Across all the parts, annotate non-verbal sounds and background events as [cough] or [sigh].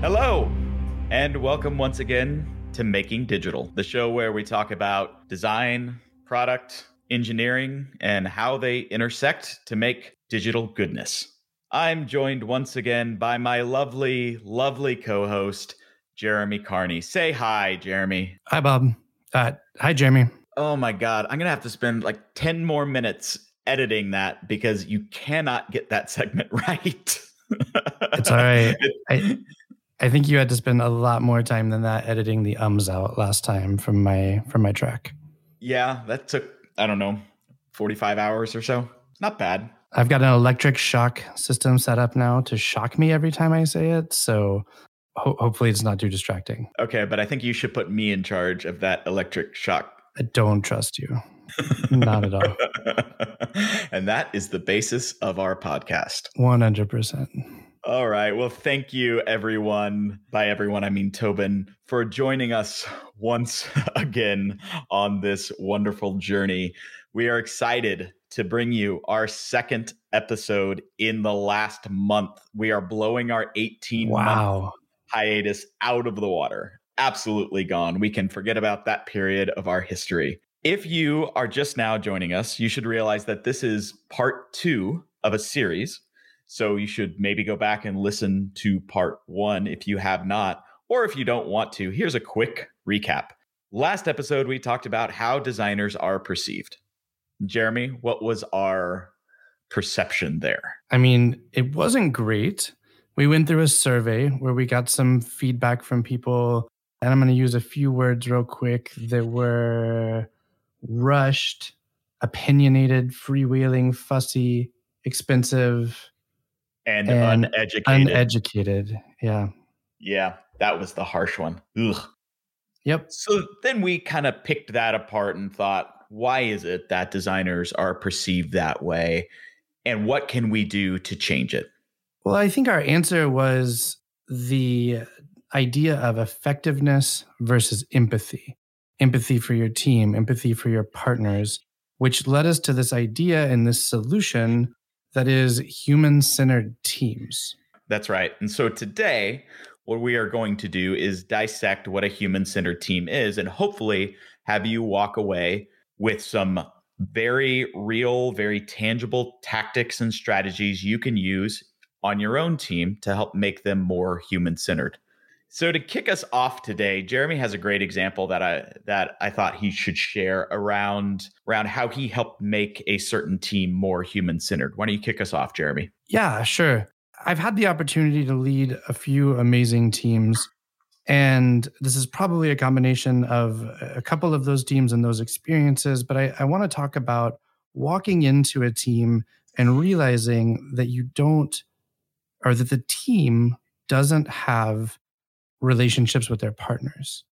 Hello, and welcome once again to Making Digital, the show where we talk about design, product, engineering, and how they intersect to make digital goodness. I'm joined once again by my lovely, lovely co host, Jeremy Carney. Say hi, Jeremy. Hi, Bob. Uh, hi, Jeremy. Oh my God. I'm going to have to spend like 10 more minutes editing that because you cannot get that [laughs] segment right. it's all right. [laughs] I, I think you had to spend a lot more time than that editing the ums out last time from my from my track. Yeah, that took I don't know, 45 hours or so. Not bad. I've got an electric shock system set up now to shock me every time I say it, so ho- hopefully it's not too distracting. Okay, but I think you should put me in charge of that electric shock. I don't trust you. Not at all. [laughs] and that is the basis of our podcast. 100%. All right. Well, thank you, everyone. By everyone, I mean Tobin, for joining us once [laughs] again on this wonderful journey. We are excited to bring you our second episode in the last month. We are blowing our 18 wow. hiatus out of the water. Absolutely gone. We can forget about that period of our history. If you are just now joining us, you should realize that this is part two of a series so you should maybe go back and listen to part one if you have not, or if you don't want to. Here's a quick recap. Last episode, we talked about how designers are perceived. Jeremy, what was our perception there? I mean, it wasn't great. We went through a survey where we got some feedback from people, and I'm going to use a few words real quick that were rushed, opinionated, freewheeling, fussy, expensive, and, and uneducated. Uneducated. Yeah. Yeah. That was the harsh one. Ugh. Yep. So then we kind of picked that apart and thought, why is it that designers are perceived that way? And what can we do to change it? Well, I think our answer was the idea of effectiveness versus empathy empathy for your team, empathy for your partners, which led us to this idea and this solution that is human centered teams. That's right. And so today, what we are going to do is dissect what a human centered team is and hopefully have you walk away with some very real, very tangible tactics and strategies you can use on your own team to help make them more human centered. So to kick us off today, Jeremy has a great example that I that I thought he should share around around how he helped make a certain team more human centered. Why don't you kick us off, Jeremy? Yeah, sure. I've had the opportunity to lead a few amazing teams and this is probably a combination of a couple of those teams and those experiences, but I, I want to talk about walking into a team and realizing that you don't, or that the team doesn't have relationships with their partners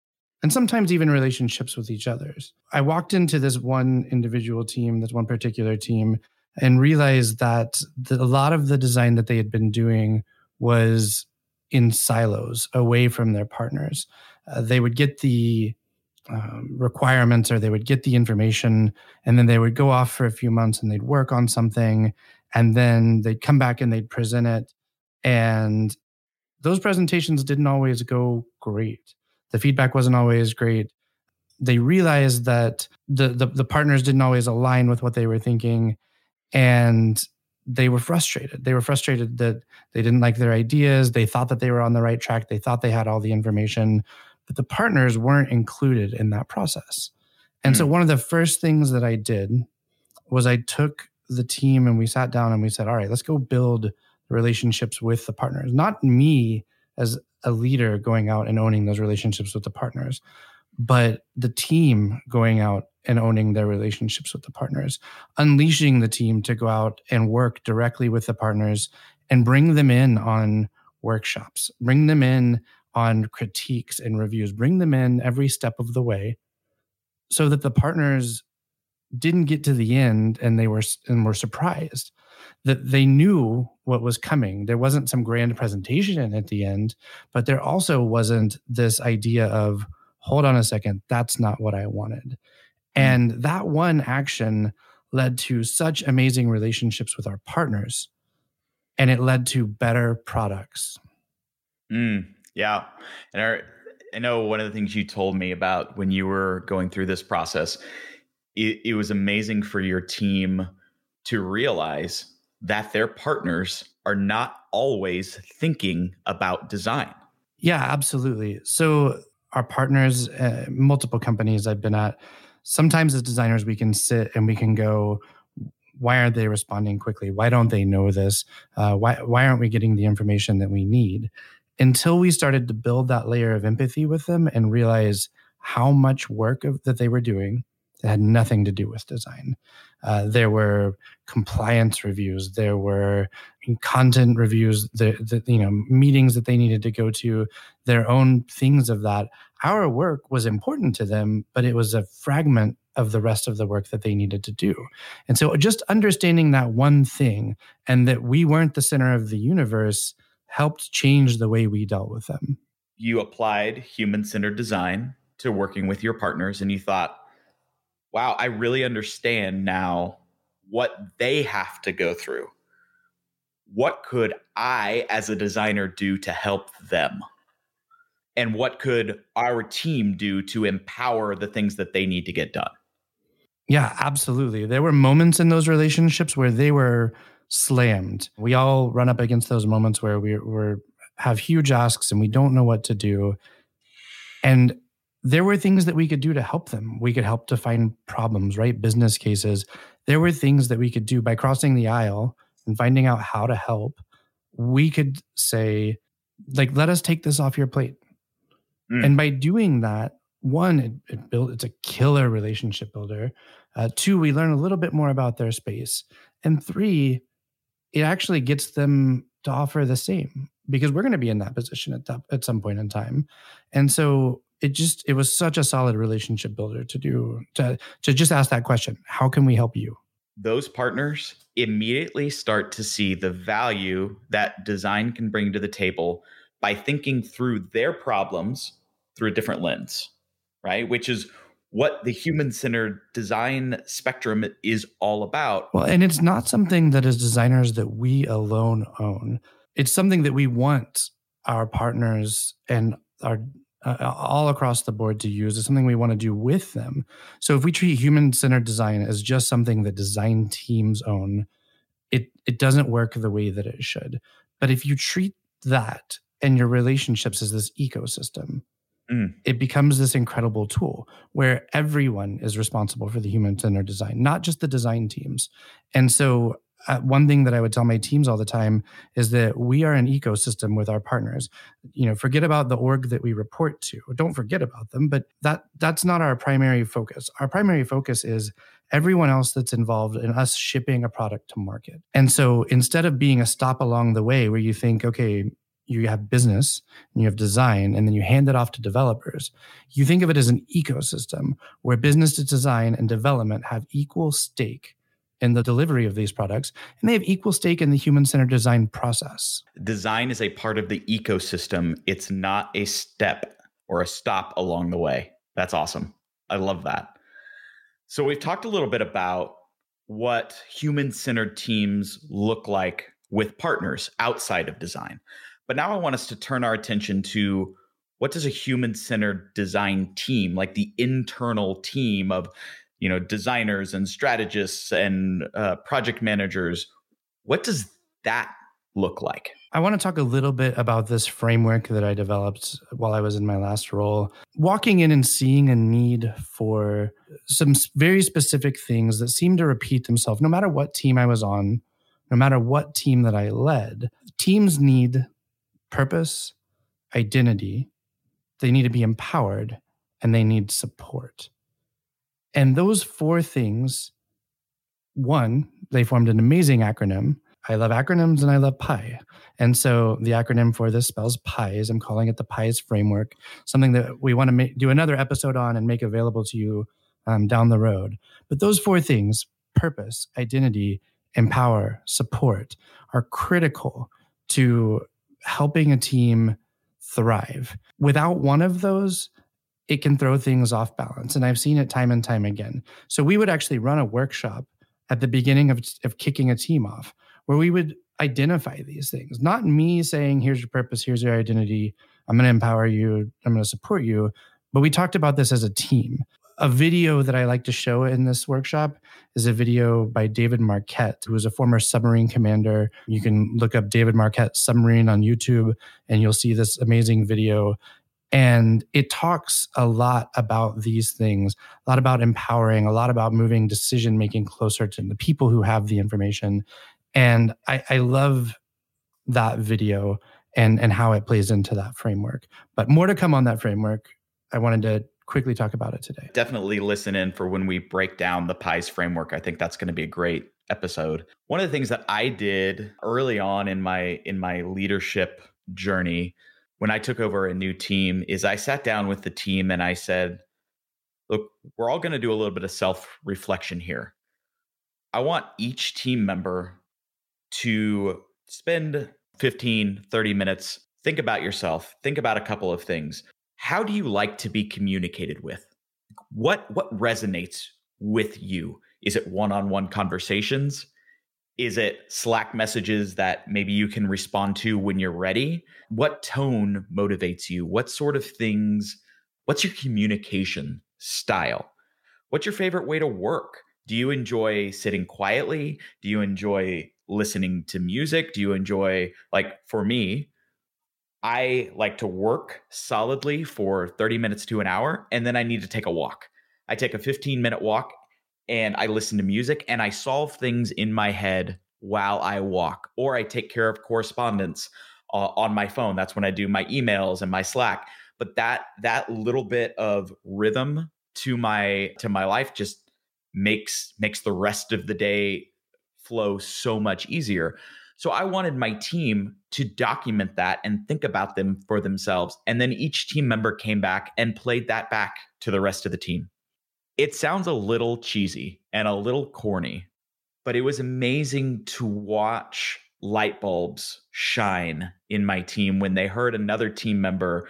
and sometimes even relationships with each others. I walked into this one individual team, this one particular team, and realized that the, a lot of the design that they had been doing was in silos away from their partners. Uh, they would get the um, requirements or they would get the information and then they would go off for a few months and they'd work on something and then they'd come back and they'd present it and those presentations didn't always go great. The feedback wasn't always great. They realized that the, the, the partners didn't always align with what they were thinking, and they were frustrated. They were frustrated that they didn't like their ideas. They thought that they were on the right track. They thought they had all the information, but the partners weren't included in that process. And mm. so, hmm. one of the first things that I did was I took the team and we sat down and we said, All right, let's go build relationships with the partners, not me as a leader going out and owning those relationships with the partners, but the team going out and owning their relationships with the partners, unleashing the team to go out and work directly with the partners and bring them in on workshops, bring them in on critiques and reviews, bring them in every step of the way so that the partners didn't get to the end and they were and were surprised that they knew what was coming. There wasn't some grand presentation at the end, but there also wasn't this idea of, hold on a second, that's not what I wanted. Mm. And that one action led to such amazing relationships with our partners and it led to better products. Mm, yeah. And our, I know one of the things you told me about when you were going through this process, it, it was amazing for your team to realize that their partners are not always thinking about design. Yeah, absolutely. So, our partners, uh, multiple companies I've been at, sometimes as designers, we can sit and we can go, why aren't they responding quickly? Why don't they know this? Uh, why, why aren't we getting the information that we need? Until we started to build that layer of empathy with them and realize how much work of, that they were doing that had nothing to do with design. Uh, there were compliance reviews, there were content reviews, the, the, you know meetings that they needed to go to, their own things of that. Our work was important to them, but it was a fragment of the rest of the work that they needed to do. And so just understanding that one thing and that we weren't the center of the universe helped change the way we dealt with them. You applied human centered design to working with your partners and you thought, wow, I really understand now what they have to go through. What could I, as a designer, do to help them? And what could our team do to empower the things that they need to get done? Yeah, absolutely. There were moments in those relationships where they were slammed. We all run up against those moments where we we have huge asks and we don't know what to do. And there were things that we could do to help them. We could help to find problems, right? Business cases. There were things that we could do by crossing the aisle and finding out how to help. We could say, like, let us take this off your plate. Mm. And by doing that, one, it, it build, it's a killer relationship builder. Uh, two, we learn a little bit more about their space. And three, it actually gets them to offer the same because we're going to be in that position at that at some point in time. And so it just it was such a solid relationship builder to do to to just ask that question how can we help you? Those partners immediately start to see the value that design can bring to the table by thinking through their problems through a different lens right? Which is what the human centered design spectrum is all about. Well and it's not something that as designers that we alone own. It's something that we want our partners and our uh, all across the board to use. It's something we want to do with them. So if we treat human centered design as just something that design teams own, it it doesn't work the way that it should. But if you treat that and your relationships as this ecosystem, mm. it becomes this incredible tool where everyone is responsible for the human centered design, not just the design teams. And so uh, one thing that I would tell my teams all the time is that we are an ecosystem with our partners. You know, forget about the org that we report to. Don't forget about them, but that that's not our primary focus. Our primary focus is everyone else that's involved in us shipping a product to market. And so instead of being a stop along the way where you think, okay, you have business and you have design and then you hand it off to developers you think of it as an ecosystem where business to design and development have equal stake in the delivery of these products, and they have equal stake in the human centered design process. Design is a part of the ecosystem, it's not a step or a stop along the way. That's awesome. I love that. So, we've talked a little bit about what human centered teams look like with partners outside of design. But now I want us to turn our attention to what does a human centered design team, like the internal team of you know designers and strategists and uh, project managers what does that look like? I want to talk a little bit about this framework that i developed while i was in my last role. Walking in and seeing a need for some very specific things that seem to repeat themselves no matter what team i was on no matter what team that i led teams need purpose identity they need to be empowered and they need support and those four things, one, they formed an amazing acronym. I love acronyms and I love PIE. And so the acronym for this spells PIES. I'm calling it the PIES framework, something that we want to do another episode on and make available to you um, down the road. But those four things purpose, identity, empower, support are critical to helping a team thrive. Without one of those, it can throw things off balance. And I've seen it time and time again. So we would actually run a workshop at the beginning of, of kicking a team off, where we would identify these things. Not me saying, here's your purpose, here's your identity, I'm going to empower you, I'm going to support you. But we talked about this as a team. A video that I like to show in this workshop is a video by David Marquet, who is a former submarine commander. You can look up David Marquet submarine on YouTube and you'll see this amazing video. And it talks a lot about these things, a lot about empowering, a lot about moving decision making closer to the people who have the information. And I, I love that video and, and how it plays into that framework. But more to come on that framework. I wanted to quickly talk about it today. Definitely listen in for when we break down the PIES framework. I think that's going to be a great episode. One of the things that I did early on in my in my leadership journey when I took over a new team is I sat down with the team and I said, "Look, we're all going to do a little bit of self-reflection here. I want each team member to spend 15, 30 minutes think about yourself, think about a couple of things how do you like to be communicated with? What what resonates with you? Is it one-on-one conversations? Is it Slack messages that maybe you can respond to when you're ready? What tone motivates you? What sort of things? What's your communication style? What's your favorite way to work? Do you enjoy sitting quietly? Do you enjoy listening to music? Do you enjoy, like for me, I like to work solidly for 30 minutes to an hour, and then I need to take a walk. I take a 15 minute walk and I listen to music and I solve things in my head while I walk, or I take care of correspondence uh, on my phone. That's when I do my emails and my Slack. But that that little bit of rhythm to my to my life just makes makes the rest of the day flow so much easier. So I wanted my team to document that and think about them for themselves. And then each team member came back and played that back to the rest of the team. It sounds a little cheesy and a little corny, but it was amazing to watch light bulbs shine in my team when they heard another team member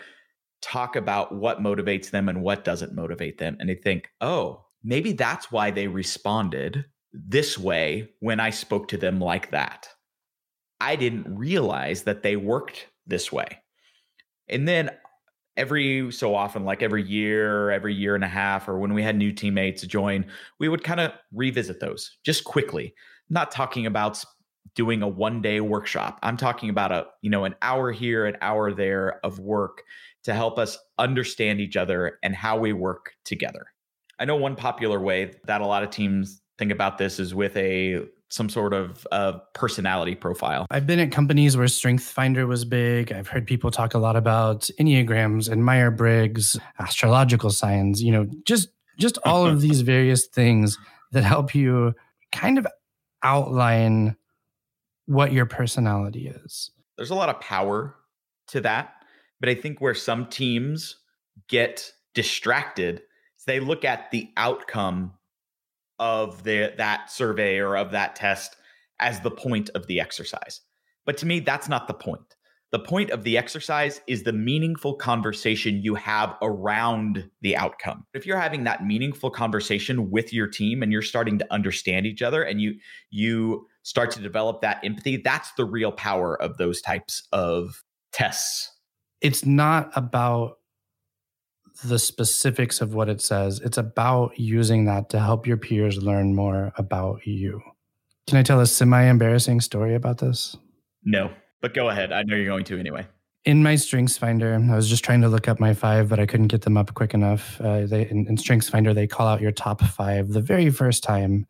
talk about what motivates them and what doesn't motivate them. And they think, oh, maybe that's why they responded this way when I spoke to them like that. I didn't realize that they worked this way. And then every so often, like every year, every year and a half, or when we had new teammates join, we would kind of revisit those just quickly. not talking about doing a one day workshop. I'm talking about a, you know, an hour here, an hour there of work to help us understand each other and how we work together. I know one popular way that a lot of teams think about this is with a some sort of uh, personality profile. I've been at companies where Strength Finder was big. I've heard people talk a lot about Enneagrams and Meyer Briggs, astrological signs, you know, just just all of [laughs] these various things that help you kind of outline what your personality is. There's a lot of power to that, but I think where some teams get distracted, they look at the outcome of the that survey or of that test as the point of the exercise. But to me, that's not the point. The point of the exercise is the meaningful conversation you have around the outcome. If you're having that meaningful conversation with your team and you're starting to understand each other and you you start to develop that empathy, that's the real power of those types of tests. It's not about the specifics of what it says. It's about using that to help your peers learn more about you. Can I tell a semi embarrassing story about this? No, but go ahead. I know you're going to anyway. In my Strengths Finder, I was just trying to look up my five, but I couldn't get them up quick enough. Uh, they, in, in Strengths Finder, they call out your top five. The very first time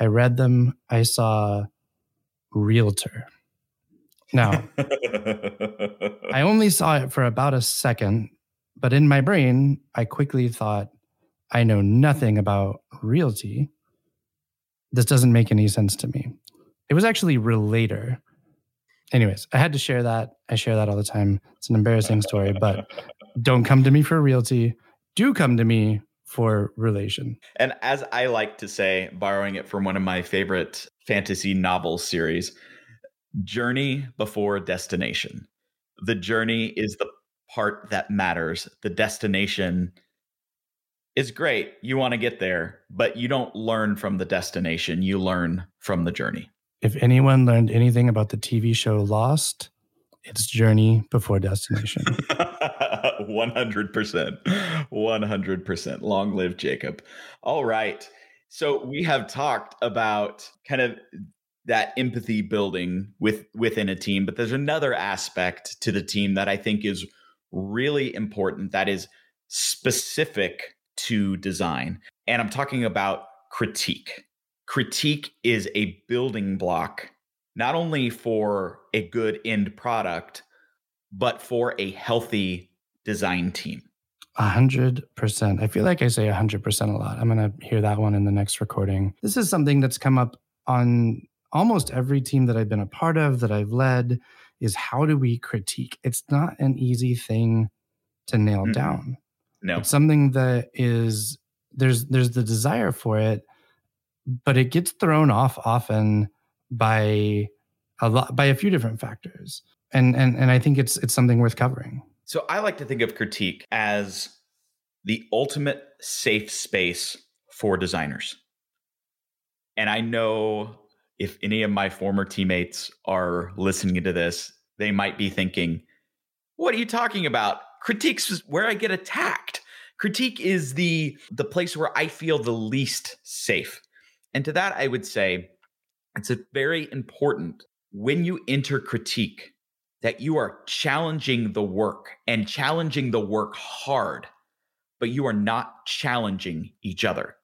I read them, I saw realtor. Now, [laughs] I only saw it for about a second but in my brain, I quickly thought, I know nothing about realty. This doesn't make any sense to me. It was actually Relator. Anyways, I had to share that. I share that all the time. It's an embarrassing story, but [laughs] don't come to me for realty. Do come to me for relation. And as I like to say, borrowing it from one of my favorite fantasy novel series, journey before destination. The journey is the part that matters. The destination is great. You want to get there, but you don't learn from the destination. You learn from the journey. If anyone learned anything about the TV show Lost, it's journey before destination. [laughs] 100%. 100%. Long live Jacob. All right. So we have talked about kind of that empathy building with within a team, but there's another aspect to the team that I think is really important that is specific to design. And I'm talking about critique. Critique is a building block not only for a good end product, but for a healthy design team. A hundred percent. I feel like I say a hundred percent a lot. I'm gonna hear that one in the next recording. This is something that's come up on almost every team that I've been a part of, that I've led, is how do we critique? It's not an easy thing to nail mm-hmm. down. No. It's something that is there's there's the desire for it, but it gets thrown off often by a lot by a few different factors. And and and I think it's it's something worth covering. So I like to think of critique as the ultimate safe space for designers. And I know if any of my former teammates are listening to this, they might be thinking, what are you talking about? Critique's is where I get attacked. Critique is the the place where I feel the least safe. And to that I would say it's very important when you enter critique that you are challenging the work and challenging the work hard, but you are not challenging each other.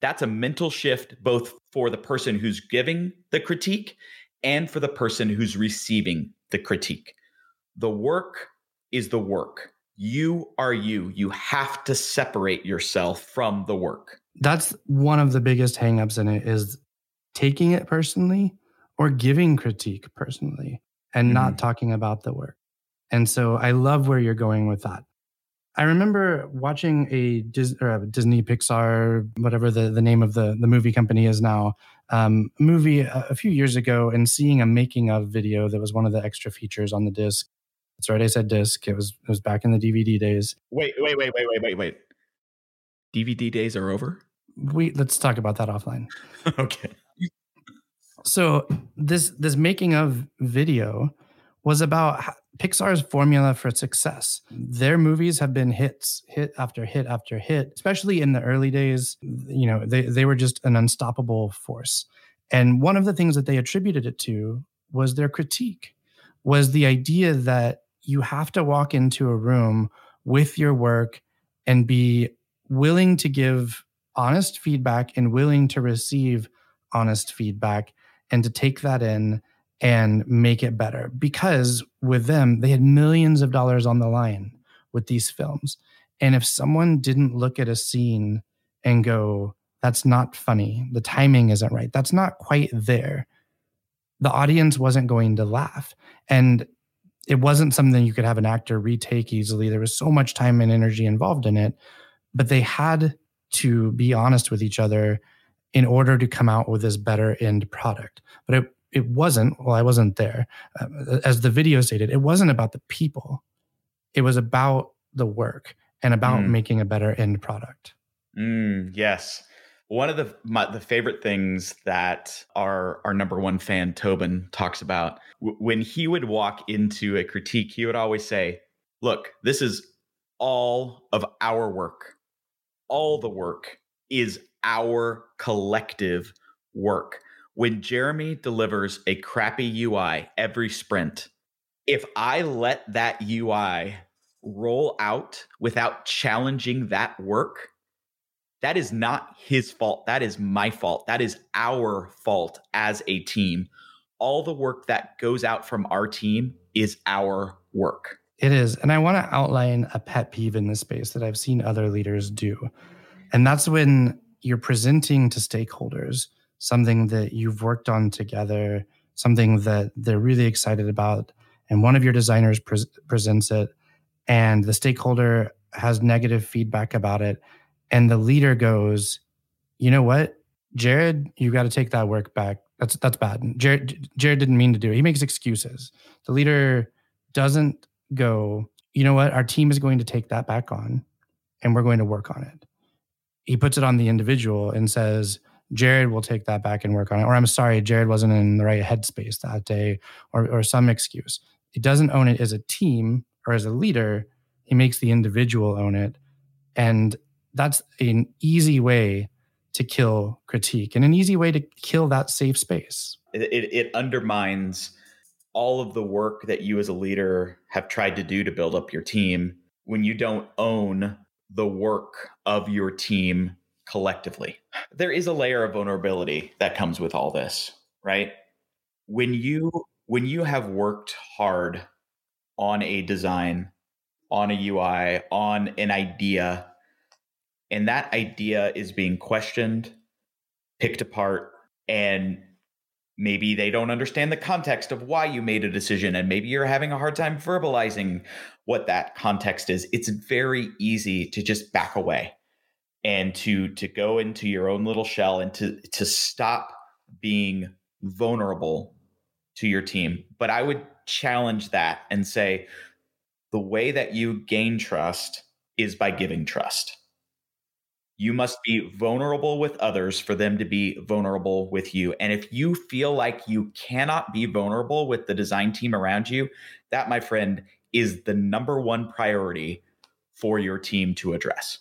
That's a mental shift both for the person who's giving the critique and for the person who's receiving the critique. The work is the work. You are you. You have to separate yourself from the work. That's one of the biggest hangups in it is taking it personally or giving critique personally and mm-hmm. not talking about the work. And so I love where you're going with that. I remember watching a, Dis- a Disney Pixar, whatever the, the name of the, the movie company is now, um, movie a, a, few years ago and seeing a making of video that was one of the extra features on the disc. That's right, I said disc. It was it was back in the DVD days. Wait, wait, wait, wait, wait, wait, wait. DVD days are over. We let's talk about that offline. [laughs] okay. So this this making of video was about Pixar's formula for success. Their movies have been hits, hit after hit after hit, especially in the early days. You know, they, they were just an unstoppable force. And one of the things that they attributed it to was their critique, was the idea that you have to walk into a room with your work and be willing to give honest feedback and willing to receive honest feedback and to take that in and make it better. Because with them they had millions of dollars on the line with these films. And if someone didn't look at a scene and go that's not funny. The timing isn't right. That's not quite there the audience wasn't going to laugh. And it wasn't something you could have an actor retake easily. There was so much time and energy involved in it. But they had to be honest with each other in order to come out with this better end product. But it it wasn't well i wasn't there. Uh, as the video stated it wasn't about the people. It was about the work and about mm. making a better end product. Mm, yes. One of the my, the favorite things that our our number one fan tobin talks about w- when he would walk into a critique he would always say look this is all of our work. All the work is our collective work when Jeremy delivers a crappy UI every sprint, if I let that UI roll out without challenging that work, that is not his fault. That is my fault. That is our fault as a team. All the work that goes out from our team is our work. It is. And I want to outline a pet peeve in this space that I've seen other leaders do. And that's when you're presenting to stakeholders something that you've worked on together, something that they're really excited about, and one of your designers pre- presents it, and the stakeholder has negative feedback about it, and the leader goes, "You know what, Jared, you got to take that work back. That's that's bad. Jared Jared didn't mean to do it. He makes excuses. The leader doesn't go, you know what, our team is going to take that back on, and we're going to work on it." he puts it on the individual and says, Jared will take that back and work on it. Or I'm sorry, Jared wasn't in the right headspace that day, or, or some excuse. He doesn't own it as a team or as a leader. He makes the individual own it. And that's an easy way to kill critique and an easy way to kill that safe space. It, it, it undermines all of the work that you as a leader have tried to do to build up your team when you don't own the work of your team collectively. There is a layer of vulnerability that comes with all this, right? When you when you have worked hard on a design, on a UI, on an idea, and that idea is being questioned, picked apart, and maybe they don't understand the context of why you made a decision and maybe you're having a hard time verbalizing what that context is it's very easy to just back away and to to go into your own little shell and to to stop being vulnerable to your team but i would challenge that and say the way that you gain trust is by giving trust you must be vulnerable with others for them to be vulnerable with you. And if you feel like you cannot be vulnerable with the design team around you, that, my friend, is the number one priority for your team to address.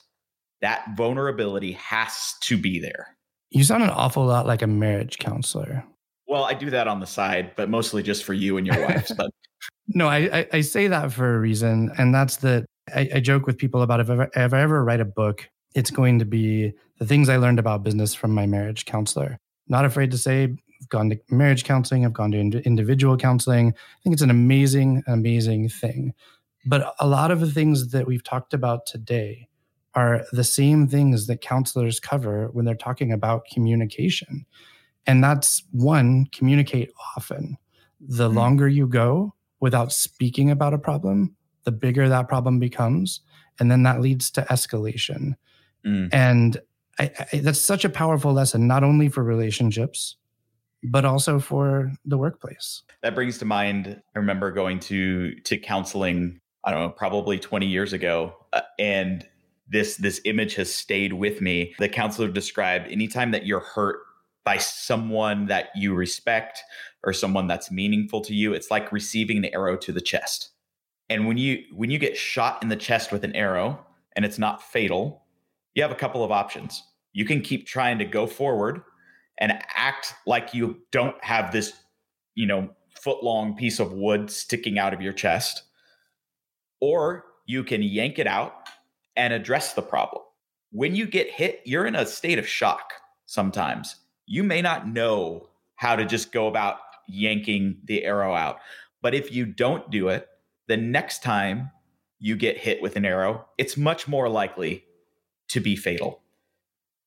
That vulnerability has to be there. You sound an awful lot like a marriage counselor. Well, I do that on the side, but mostly just for you and your wife. But [laughs] no, I, I, I say that for a reason, and that's that I, I joke with people about if I, if I ever write a book it's going to be the things I learned about business from my marriage counselor. Not afraid to say, I've gone to marriage counseling, I've gone to individual counseling. I think it's an amazing, amazing thing. But a lot of the things that we've talked about today are the same things that counselors cover when they're talking about communication. And that's one, communicate often. The mm-hmm. longer you go without speaking about a problem, the bigger that problem becomes. And then that leads to escalation. Mm. And I, I, that's such a powerful lesson, not only for relationships, but also for the workplace. That brings to mind. I remember going to to counseling. I don't know, probably 20 years ago, uh, and this this image has stayed with me. The counselor described anytime that you're hurt by someone that you respect or someone that's meaningful to you, it's like receiving an arrow to the chest. And when you when you get shot in the chest with an arrow and it's not fatal, you have a couple of options. You can keep trying to go forward and act like you don't have this, you know, foot long piece of wood sticking out of your chest. Or you can yank it out and address the problem. When you get hit, you're in a state of shock sometimes. You may not know how to just go about yanking the arrow out. But if you don't do it, the next time you get hit with an arrow, it's much more likely to be fatal.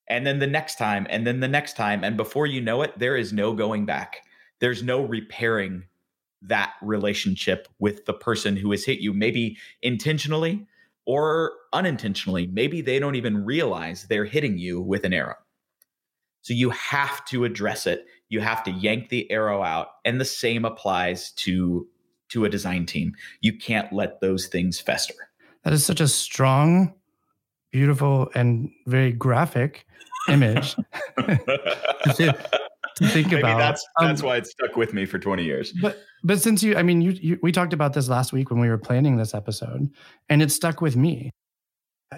And then the next time, and then the next time. And before you know it, there is no going back. There's no repairing that relationship with the person who has hit you, maybe intentionally or unintentionally. Maybe they don't even realize they're hitting you with an arrow. So you have to address it. You have to yank the arrow out. And the same applies to to a design team. You can't let those things fester. That is such a strong beautiful and very graphic [laughs] image [laughs] to, think Maybe about. That's that's um, why it stuck with me for 20 years. But but since you, I mean, you, you we talked about this last week when we were planning this episode, and it stuck with me.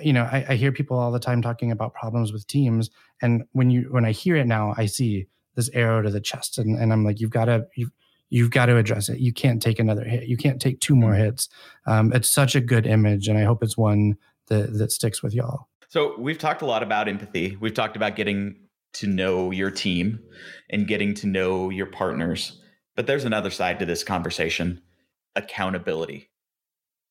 You know, I, I hear people all the time talking about problems with teams, and when you when I hear it now, I see this arrow to the chest, and, and I'm like, you've got to you you've got to address it. You can't take another hit. You can't take two more hits. Um, it's such a good image, and I hope it's one that that sticks with y'all. So we've talked a lot about empathy. We've talked about getting to know your team and getting to know your partners. But there's another side to this conversation, accountability,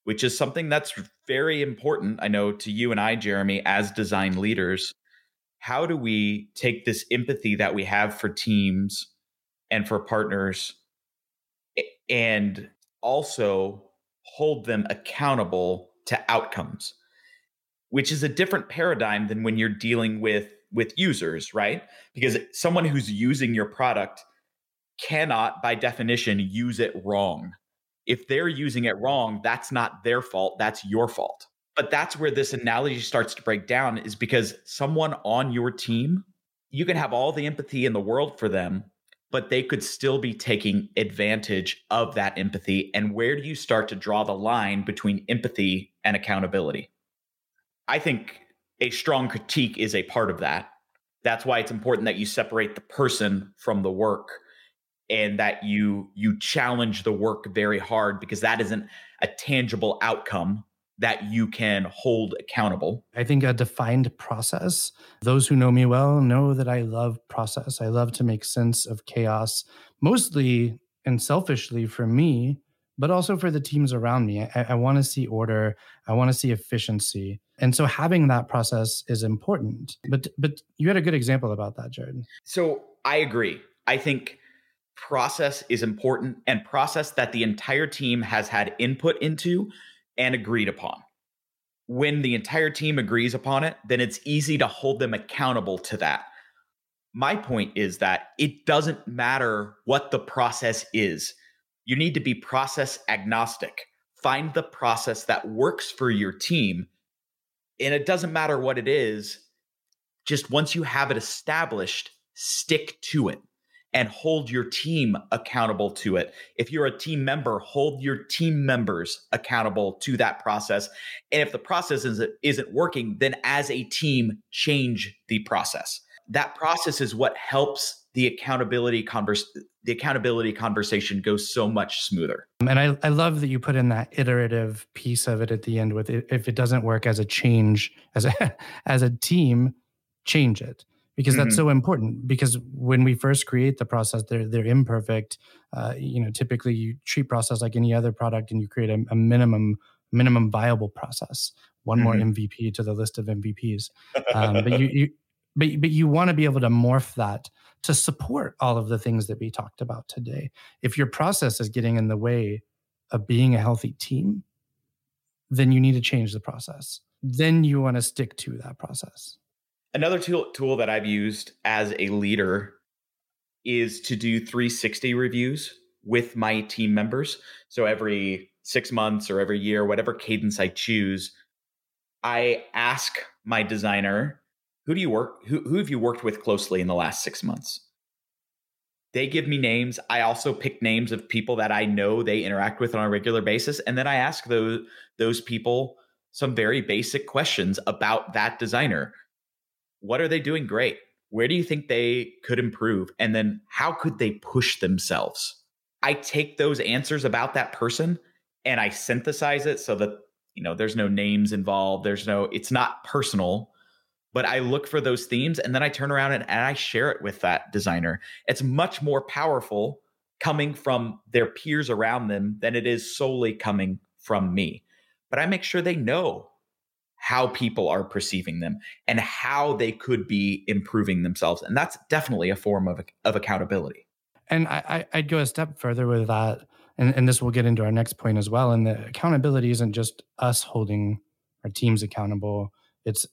which is something that's very important. I know to you and I, Jeremy, as design leaders, how do we take this empathy that we have for teams and for partners and also hold them accountable to outcomes? which is a different paradigm than when you're dealing with with users, right? Because someone who's using your product cannot by definition use it wrong. If they're using it wrong, that's not their fault, that's your fault. But that's where this analogy starts to break down is because someone on your team, you can have all the empathy in the world for them, but they could still be taking advantage of that empathy. And where do you start to draw the line between empathy and accountability? I think a strong critique is a part of that. That's why it's important that you separate the person from the work and that you you challenge the work very hard because that isn't a tangible outcome that you can hold accountable. I think a defined process. Those who know me well know that I love process. I love to make sense of chaos, mostly and selfishly for me, but also for the teams around me. I, I want to see order. I want to see efficiency. And so having that process is important. But but you had a good example about that, Jared. So I agree. I think process is important and process that the entire team has had input into and agreed upon. When the entire team agrees upon it, then it's easy to hold them accountable to that. My point is that it doesn't matter what the process is. You need to be process agnostic. Find the process that works for your team. And it doesn't matter what it is, just once you have it established, stick to it and hold your team accountable to it. If you're a team member, hold your team members accountable to that process. And if the process isn't, isn't working, then as a team, change the process. That process is what helps the accountability converse the accountability conversation goes so much smoother. And I, I love that you put in that iterative piece of it at the end with it, if it doesn't work as a change, as a [laughs] as a team, change it because mm-hmm. that's so important because when we first create the process they're they're imperfect uh, you know typically you treat process like any other product and you create a, a minimum minimum viable process one mm-hmm. more mvp to the list of mvps um, but you, you but, but you want to be able to morph that to support all of the things that we talked about today. If your process is getting in the way of being a healthy team then you need to change the process. Then you want to stick to that process. Another tool, tool that I've used as a leader is to do 360 reviews with my team members. So every six months or every year, whatever cadence I choose, I ask my designer, who do you work, who, who have you worked with closely in the last six months? They give me names. I also pick names of people that I know they interact with on a regular basis. And then I ask those, those people some very basic questions about that designer what are they doing great? Where do you think they could improve? And then how could they push themselves? I take those answers about that person and I synthesize it so that, you know, there's no names involved. There's no, it's not personal, but I look for those themes and then I turn around and, and I share it with that designer. It's much more powerful coming from their peers around them than it is solely coming from me. But I make sure they know how people are perceiving them and how they could be improving themselves. And that's definitely a form of, of accountability. And I, I'd go a step further with that. And, and this will get into our next point as well. And the accountability isn't just us holding our teams accountable, it's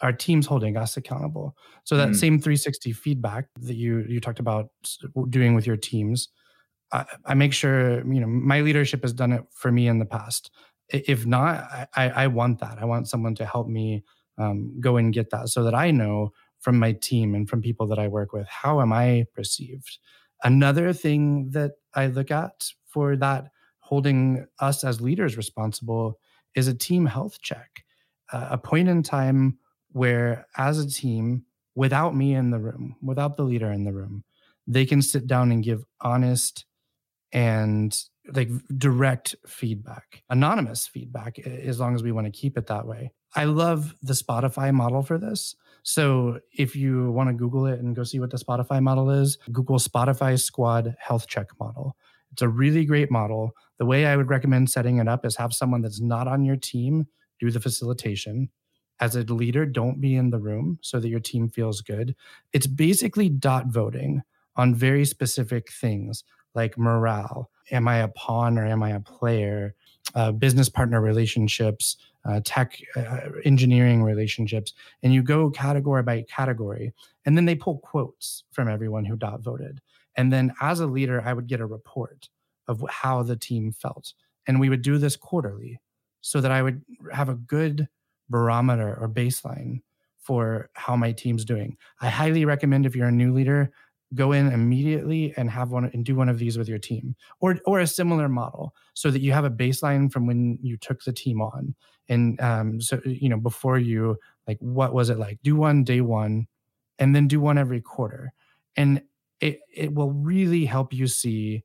our teams holding us accountable. So that mm. same 360 feedback that you you talked about doing with your teams, I, I, make sure you know my leadership has done it for me in the past if not, I, I want that. I want someone to help me um, go and get that so that I know from my team and from people that I work with, how am I perceived? Another thing that I look at for that holding us as leaders responsible is a team health check, a point in time where, as a team, without me in the room, without the leader in the room, they can sit down and give honest and like direct feedback, anonymous feedback, as long as we want to keep it that way. I love the Spotify model for this. So if you want to Google it and go see what the Spotify model is, Google Spotify Squad Health Check model. It's a really great model. The way I would recommend setting it up is have someone that's not on your team do the facilitation. As a leader, don't be in the room so that your team feels good. It's basically dot voting on very specific things like morale, am I a pawn or am I a player? Uh, business partner relationships, uh, tech uh, engineering relationships, and you go category by category, and then they pull quotes from everyone who dot voted. And then as a leader, I would get a report of how the team felt, and we would do this quarterly. So that I would have a good barometer or baseline for how my team's doing. I highly recommend if you're a new leader, go in immediately and have one and do one of these with your team or or a similar model so that you have a baseline from when you took the team on and um, so you know before you like what was it like do one day one and then do one every quarter and it it will really help you see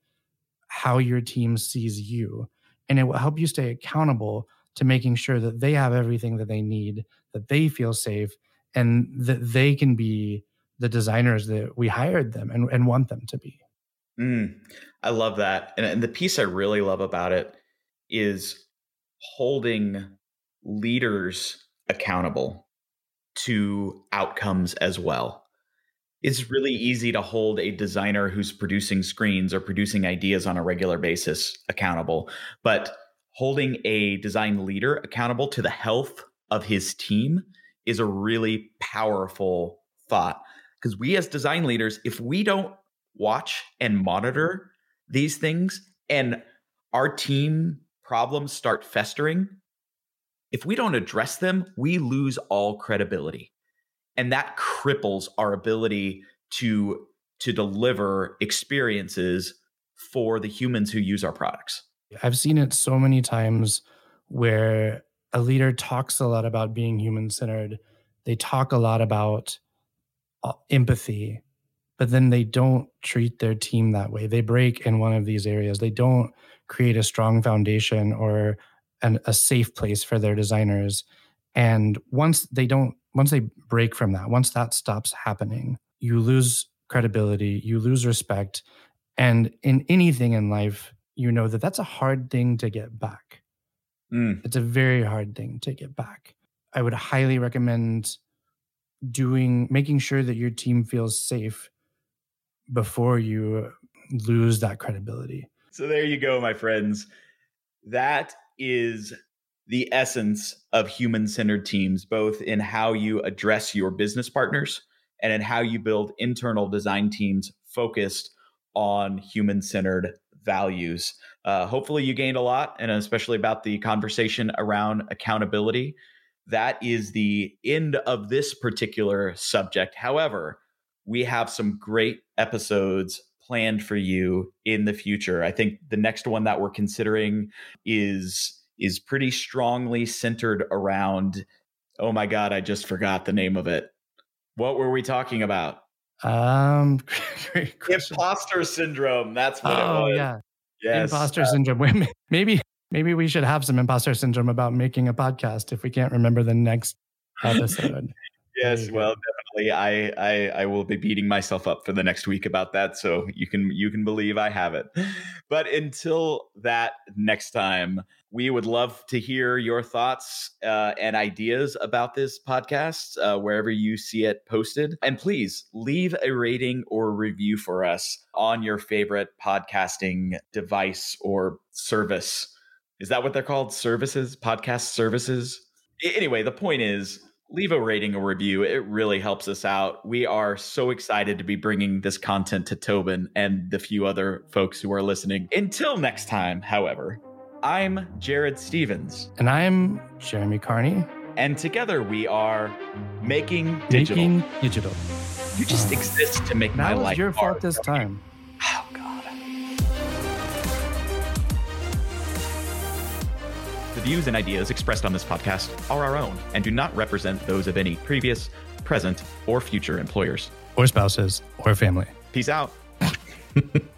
how your team sees you and it will help you stay accountable to making sure that they have everything that they need that they feel safe and that they can be the designers that we hired them and, and want them to be mm, i love that and, and the piece i really love about it is holding leaders accountable to outcomes as well. It's really easy to hold a designer who's producing screens or producing ideas on a regular basis accountable, but holding a design leader accountable to the health of his team is a really powerful thought. Because we, as design leaders, if we don't watch and monitor these things and our team problems start festering, if we don't address them, we lose all credibility. And that cripples our ability to to deliver experiences for the humans who use our products. I've seen it so many times where a leader talks a lot about being human centered. They talk a lot about uh, empathy, but then they don't treat their team that way. They break in one of these areas. They don't create a strong foundation or an, a safe place for their designers. And once they don't, once they break from that, once that stops happening, you lose credibility, you lose respect. And in anything in life, you know that that's a hard thing to get back. Mm. It's a very hard thing to get back. I would highly recommend doing, making sure that your team feels safe before you lose that credibility. So there you go, my friends. That is the essence of human centered teams, both in how you address your business partners and in how you build internal design teams focused on human centered values. Uh, hopefully, you gained a lot, and especially about the conversation around accountability. That is the end of this particular subject. However, we have some great episodes planned for you in the future. I think the next one that we're considering is is pretty strongly centered around oh my god, I just forgot the name of it. What were we talking about? Um [laughs] imposter syndrome. That's what oh, it was. yeah. Yes. Imposter uh, syndrome. [laughs] Maybe maybe we should have some imposter syndrome about making a podcast if we can't remember the next episode. [laughs] yes, well, I, I I will be beating myself up for the next week about that, so you can you can believe I have it. But until that next time, we would love to hear your thoughts uh, and ideas about this podcast uh, wherever you see it posted. And please leave a rating or review for us on your favorite podcasting device or service. Is that what they're called? Services, podcast services? Anyway, the point is leave a rating or review. It really helps us out. We are so excited to be bringing this content to Tobin and the few other folks who are listening. Until next time, however, I'm Jared Stevens. And I'm Jeremy Carney. And together we are making digital. Making digital. You just uh, exist to make my life. That was your fault this time. Oh, God. The views and ideas expressed on this podcast are our own and do not represent those of any previous, present, or future employers, or spouses, or family. Peace out. [laughs]